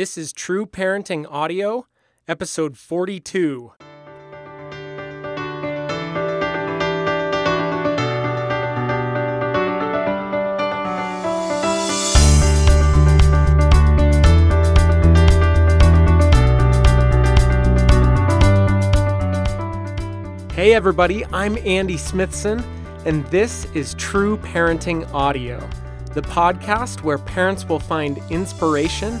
This is True Parenting Audio, episode 42. Hey, everybody, I'm Andy Smithson, and this is True Parenting Audio, the podcast where parents will find inspiration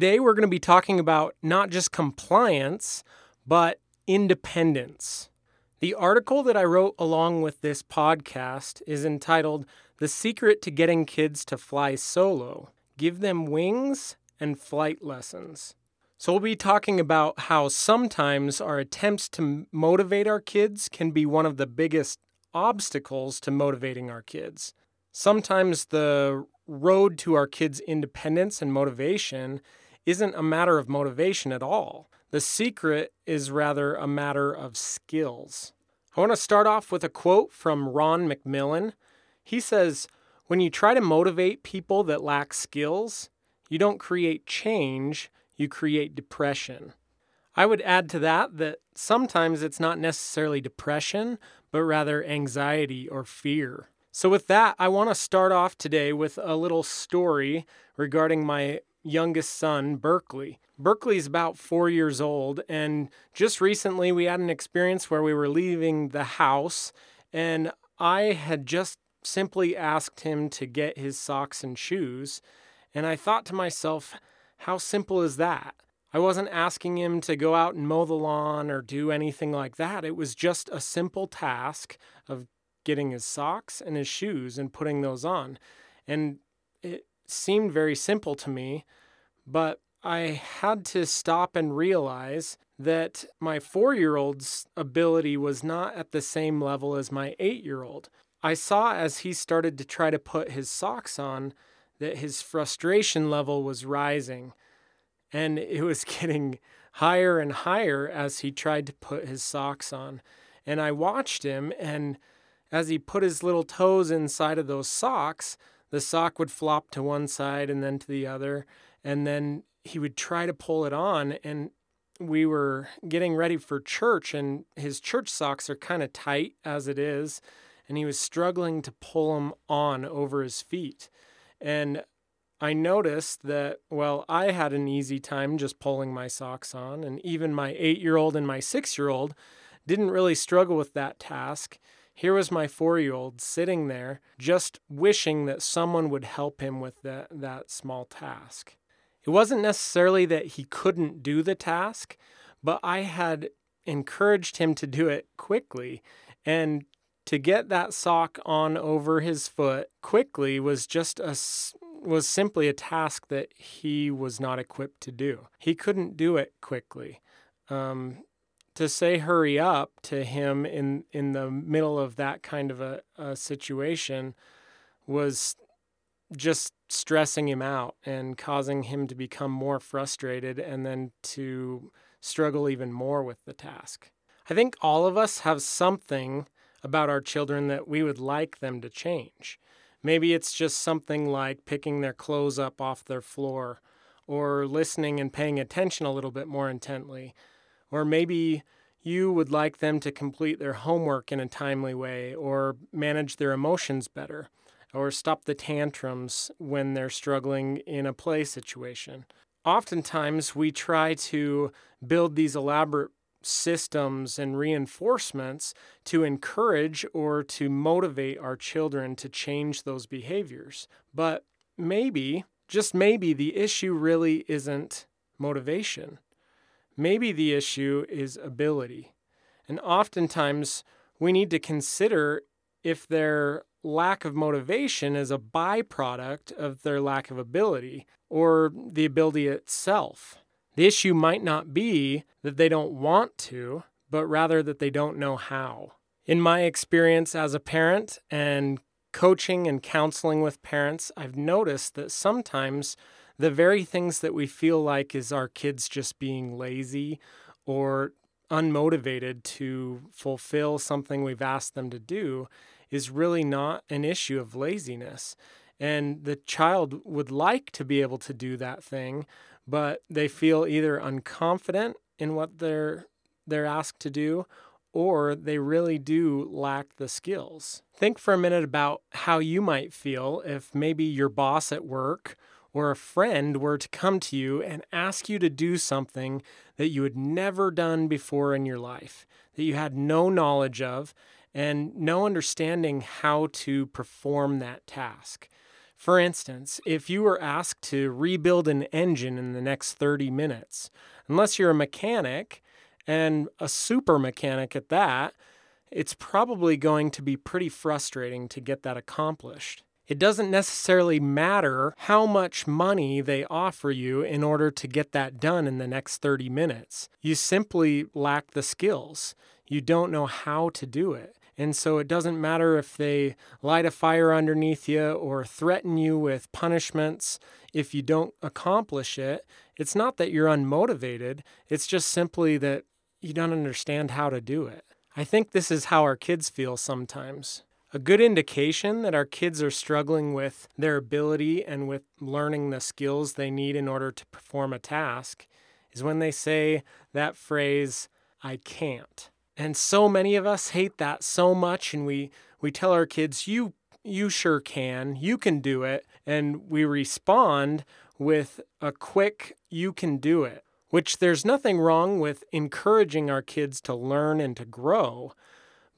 Today, we're going to be talking about not just compliance, but independence. The article that I wrote along with this podcast is entitled The Secret to Getting Kids to Fly Solo Give Them Wings and Flight Lessons. So, we'll be talking about how sometimes our attempts to motivate our kids can be one of the biggest obstacles to motivating our kids. Sometimes the road to our kids' independence and motivation isn't a matter of motivation at all. The secret is rather a matter of skills. I want to start off with a quote from Ron McMillan. He says, When you try to motivate people that lack skills, you don't create change, you create depression. I would add to that that sometimes it's not necessarily depression, but rather anxiety or fear. So, with that, I want to start off today with a little story regarding my youngest son, Berkeley. Berkeley's about four years old, and just recently we had an experience where we were leaving the house, and I had just simply asked him to get his socks and shoes. And I thought to myself, how simple is that? I wasn't asking him to go out and mow the lawn or do anything like that. It was just a simple task of getting his socks and his shoes and putting those on. And it seemed very simple to me, but I had to stop and realize that my four year old's ability was not at the same level as my eight year old. I saw as he started to try to put his socks on that his frustration level was rising and it was getting higher and higher as he tried to put his socks on. And I watched him, and as he put his little toes inside of those socks, the sock would flop to one side and then to the other. And then he would try to pull it on. And we were getting ready for church, and his church socks are kind of tight as it is. And he was struggling to pull them on over his feet. And I noticed that, well, I had an easy time just pulling my socks on, and even my eight year old and my six year old didn't really struggle with that task. Here was my four year old sitting there, just wishing that someone would help him with that, that small task. It wasn't necessarily that he couldn't do the task, but I had encouraged him to do it quickly. And to get that sock on over his foot quickly was just a was simply a task that he was not equipped to do. He couldn't do it quickly. Um, to say hurry up to him in in the middle of that kind of a, a situation was just stressing him out and causing him to become more frustrated and then to struggle even more with the task. I think all of us have something about our children that we would like them to change. Maybe it's just something like picking their clothes up off their floor or listening and paying attention a little bit more intently or maybe you would like them to complete their homework in a timely way, or manage their emotions better, or stop the tantrums when they're struggling in a play situation. Oftentimes, we try to build these elaborate systems and reinforcements to encourage or to motivate our children to change those behaviors. But maybe, just maybe, the issue really isn't motivation. Maybe the issue is ability. And oftentimes we need to consider if they're lack of motivation is a byproduct of their lack of ability or the ability itself. The issue might not be that they don't want to, but rather that they don't know how. In my experience as a parent and coaching and counseling with parents, I've noticed that sometimes the very things that we feel like is our kids just being lazy or unmotivated to fulfill something we've asked them to do is really not an issue of laziness. And the child would like to be able to do that thing, but they feel either unconfident in what they're they're asked to do or they really do lack the skills. Think for a minute about how you might feel if maybe your boss at work or a friend were to come to you and ask you to do something that you had never done before in your life, that you had no knowledge of and no understanding how to perform that task. For instance, if you were asked to rebuild an engine in the next 30 minutes, unless you're a mechanic and a super mechanic at that, it's probably going to be pretty frustrating to get that accomplished. It doesn't necessarily matter how much money they offer you in order to get that done in the next 30 minutes. You simply lack the skills. You don't know how to do it. And so it doesn't matter if they light a fire underneath you or threaten you with punishments if you don't accomplish it. It's not that you're unmotivated, it's just simply that you don't understand how to do it. I think this is how our kids feel sometimes. A good indication that our kids are struggling with their ability and with learning the skills they need in order to perform a task is when they say that phrase, I can't. And so many of us hate that so much and we we tell our kids you you sure can. You can do it and we respond with a quick you can do it, which there's nothing wrong with encouraging our kids to learn and to grow.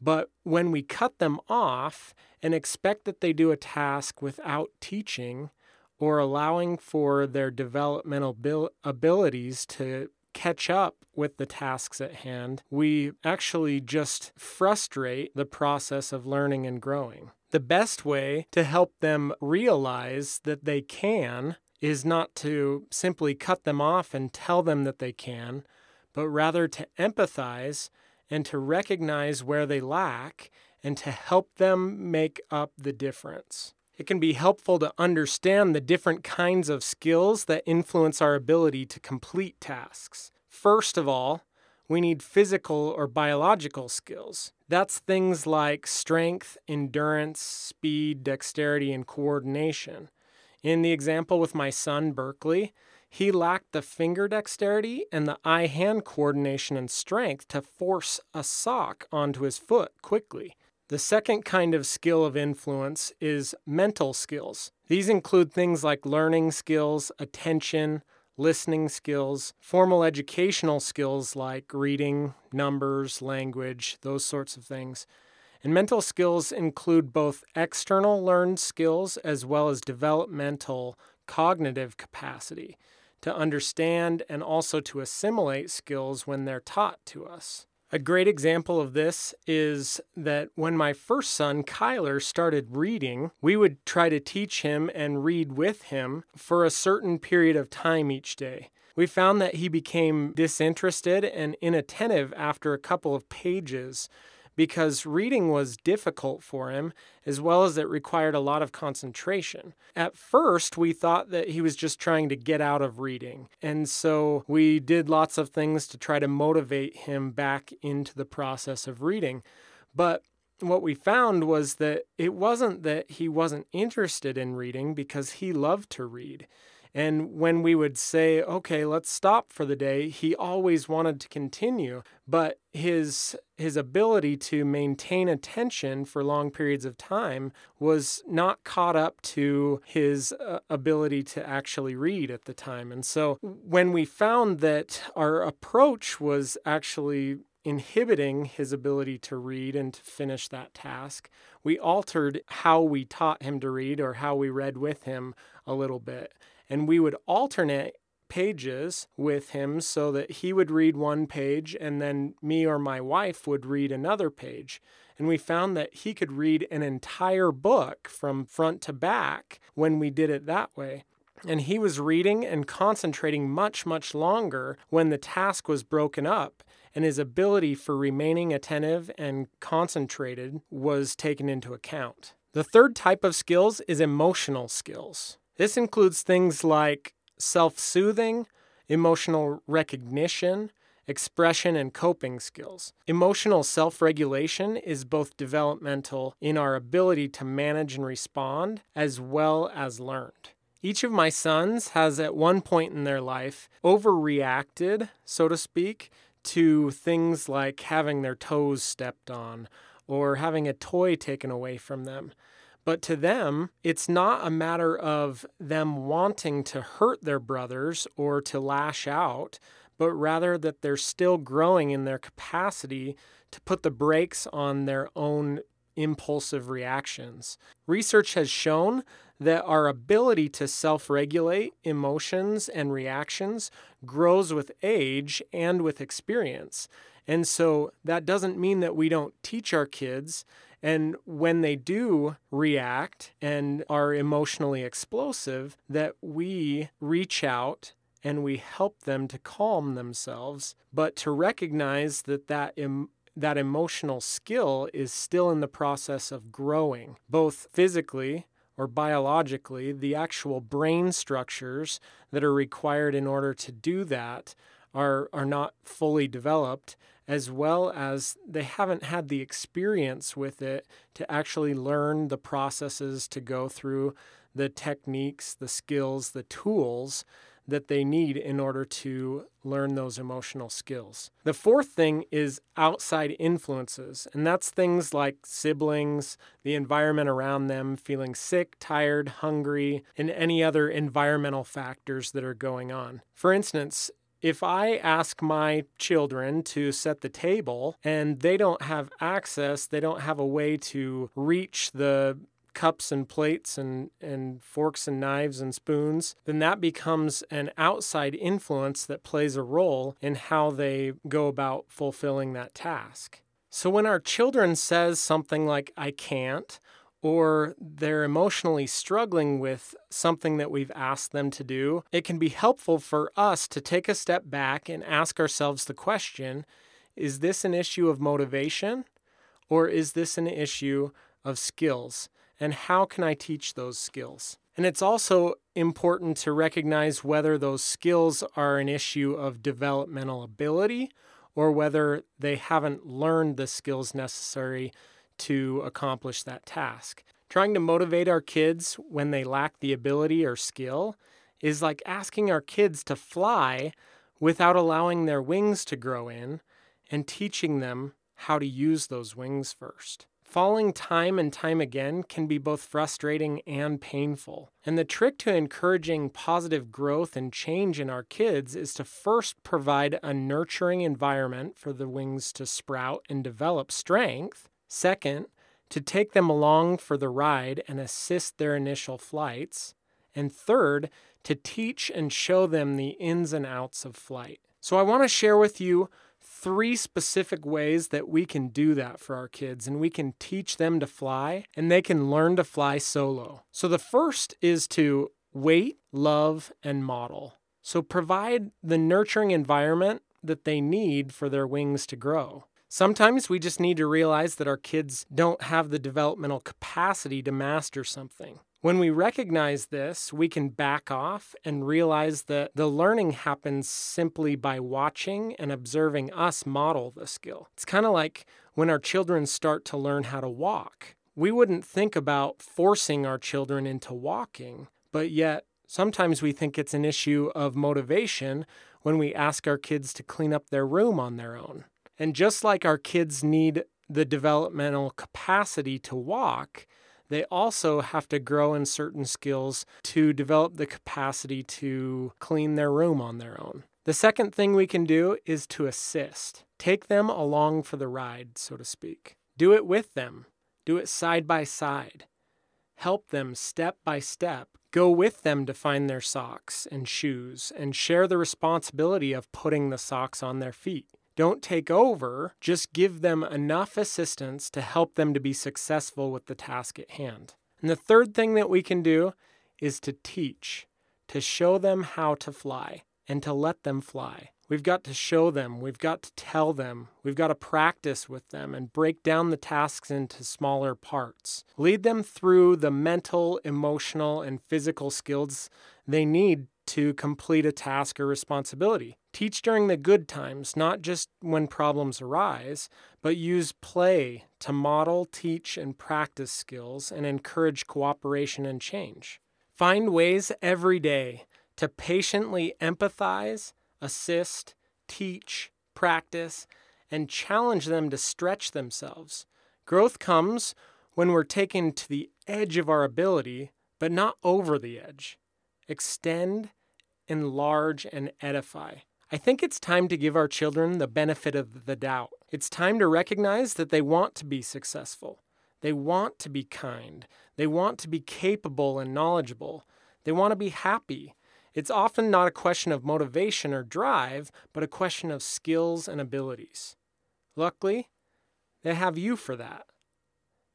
But when we cut them off and expect that they do a task without teaching or allowing for their developmental bil- abilities to catch up with the tasks at hand, we actually just frustrate the process of learning and growing. The best way to help them realize that they can is not to simply cut them off and tell them that they can, but rather to empathize and to recognize where they lack and to help them make up the difference. It can be helpful to understand the different kinds of skills that influence our ability to complete tasks. First of all, we need physical or biological skills. That's things like strength, endurance, speed, dexterity, and coordination. In the example with my son, Berkeley, he lacked the finger dexterity and the eye hand coordination and strength to force a sock onto his foot quickly. The second kind of skill of influence is mental skills. These include things like learning skills, attention, listening skills, formal educational skills like reading, numbers, language, those sorts of things. And mental skills include both external learned skills as well as developmental cognitive capacity to understand and also to assimilate skills when they're taught to us. A great example of this is that when my first son, Kyler, started reading, we would try to teach him and read with him for a certain period of time each day. We found that he became disinterested and inattentive after a couple of pages because reading was difficult for him, as well as it required a lot of concentration. At first, we thought that he was just trying to get out of reading, and so we did lots of things to try to motivate him back into the process of reading. But what we found was that it wasn't that he wasn't interested in reading because he loved to read. And when we would say, okay, let's stop for the day, he always wanted to continue. But his his ability to maintain attention for long periods of time was not caught up to his uh, ability to actually read at the time. And so when we found that our approach was actually inhibiting his ability to read and to finish that task, we altered how we taught him to read or how we read with him a little bit and we would alternate pages with him so that he would read one page and then me or my wife would read another page. And we found that he could read an entire book from front to back when we did it that way. And he was reading and concentrating much, much longer when the task was broken up, and his ability for remaining attentive and concentrated was taken into account. The third type of skills is emotional skills. This includes things like self soothing, emotional recognition, expression, and coping skills. Emotional self regulation is both developmental in our ability to manage and respond, as well as learned. Each of my sons has at one point in their life overreacted, so to speak, to things like having their toes stepped on or having a toy taken away from them. But to them, it's not a matter of them wanting to hurt their brothers or to lash out, but rather that they're still growing in their capacity to put the brakes on their own impulsive reactions. Research has shown that our ability to self regulate emotions and reactions grows with age and with experience. And so that doesn't mean that we don't teach our kids. And when they do react and are emotionally explosive, that we reach out and we help them to calm themselves, but to recognize that that that emotional skill is still in the process of growing, both physically or biologically, the actual brain structures that are required in order to do that are, are not fully developed, as well as they haven't had the experience with it to actually learn the processes to go through the techniques, the skills, the tools that they need in order to learn those emotional skills. The fourth thing is outside influences, and that's things like siblings, the environment around them, feeling sick, tired, hungry, and any other environmental factors that are going on. For instance, if I ask my children to set the table and they don't have access, they don't have a way to reach the cups and plates and, and forks and knives and spoons, then that becomes an outside influence that plays a role in how they go about fulfilling that task. So when our children says something like I can't or they're emotionally struggling with something that we've asked them to do, it can be helpful for us to take a step back and ask ourselves the question is this an issue of motivation or is this an issue of skills? And how can I teach those skills? And it's also important to recognize whether those skills are an issue of developmental ability or whether they haven't learned the skills necessary to accomplish that task. Trying to motivate our kids when they lack the ability or skill is like asking our kids to fly without allowing their wings to grow in and teaching them how to use those wings first. Falling time and time again can be both frustrating and painful. And the trick to encouraging positive growth and change in our kids is to first provide a nurturing environment for the wings to sprout and develop strength. Second, to take them along for the ride and assist their initial flights. And third, to teach and show them the ins and outs of flight. So, I want to share with you three specific ways that we can do that for our kids and we can teach them to fly and they can learn to fly solo. So the first is to wait, love, and model. So provide the nurturing environment that they need for their wings to grow. Sometimes we just need to realize that our kids don't have the developmental capacity to master something. When we recognize this, we can back off and realize that the learning happens simply by watching and observing us model the skill. It's kind of like when our children start to learn how to walk. We wouldn't think about forcing our children into walking, but yet sometimes we think it's an issue of motivation when we ask our kids to clean up their room on their own. And just like our kids need the developmental capacity to walk, they also have to grow in certain skills to develop the capacity to clean their room on their own. The second thing we can do is to assist. Take them along for the ride, so to speak. Do it with them, do it side by side. Help them step by step. Go with them to find their socks and shoes and share the responsibility of putting the socks on their feet. Don't take over, just give them enough assistance to help them to be successful with the task at hand. And the third thing that we can do is to teach, to show them how to fly and to let them fly. We've got to show them, we've got to tell them, we've got to practice with them and break down the tasks into smaller parts. Lead them through the mental, emotional, and physical skills they need to complete a task or responsibility. Teach during the good times, not just when problems arise, but use play to model, teach, and practice skills and encourage cooperation and change. Find ways every day to patiently empathize assist, teach, practice, and challenge them to stretch themselves. Growth comes when we're taken to the edge of our ability, but not over the edge. Extend, enlarge, and edify. I think it's time to give our children the benefit of the doubt. It's time to recognize that they want to be successful. They want to be kind. They want to be capable and knowledgeable. They want to be happy. It's often not a question of motivation or drive, but a question of skills and abilities. Luckily, they have you for that.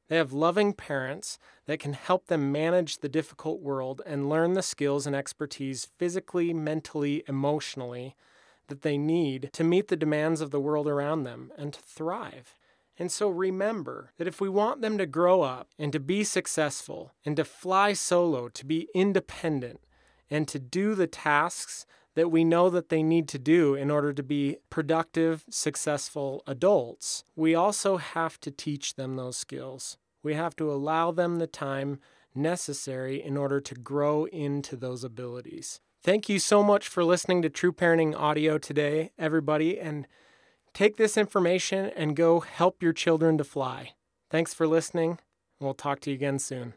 They have loving parents that can help them manage the difficult world and learn the skills and expertise physically, mentally, emotionally that they need to meet the demands of the world around them and to thrive. And so remember that if we want them to grow up and to be successful and to fly solo, to be independent, and to do the tasks that we know that they need to do in order to be productive, successful adults, we also have to teach them those skills. We have to allow them the time necessary in order to grow into those abilities. Thank you so much for listening to True Parenting Audio today, everybody, and take this information and go help your children to fly. Thanks for listening. We'll talk to you again soon.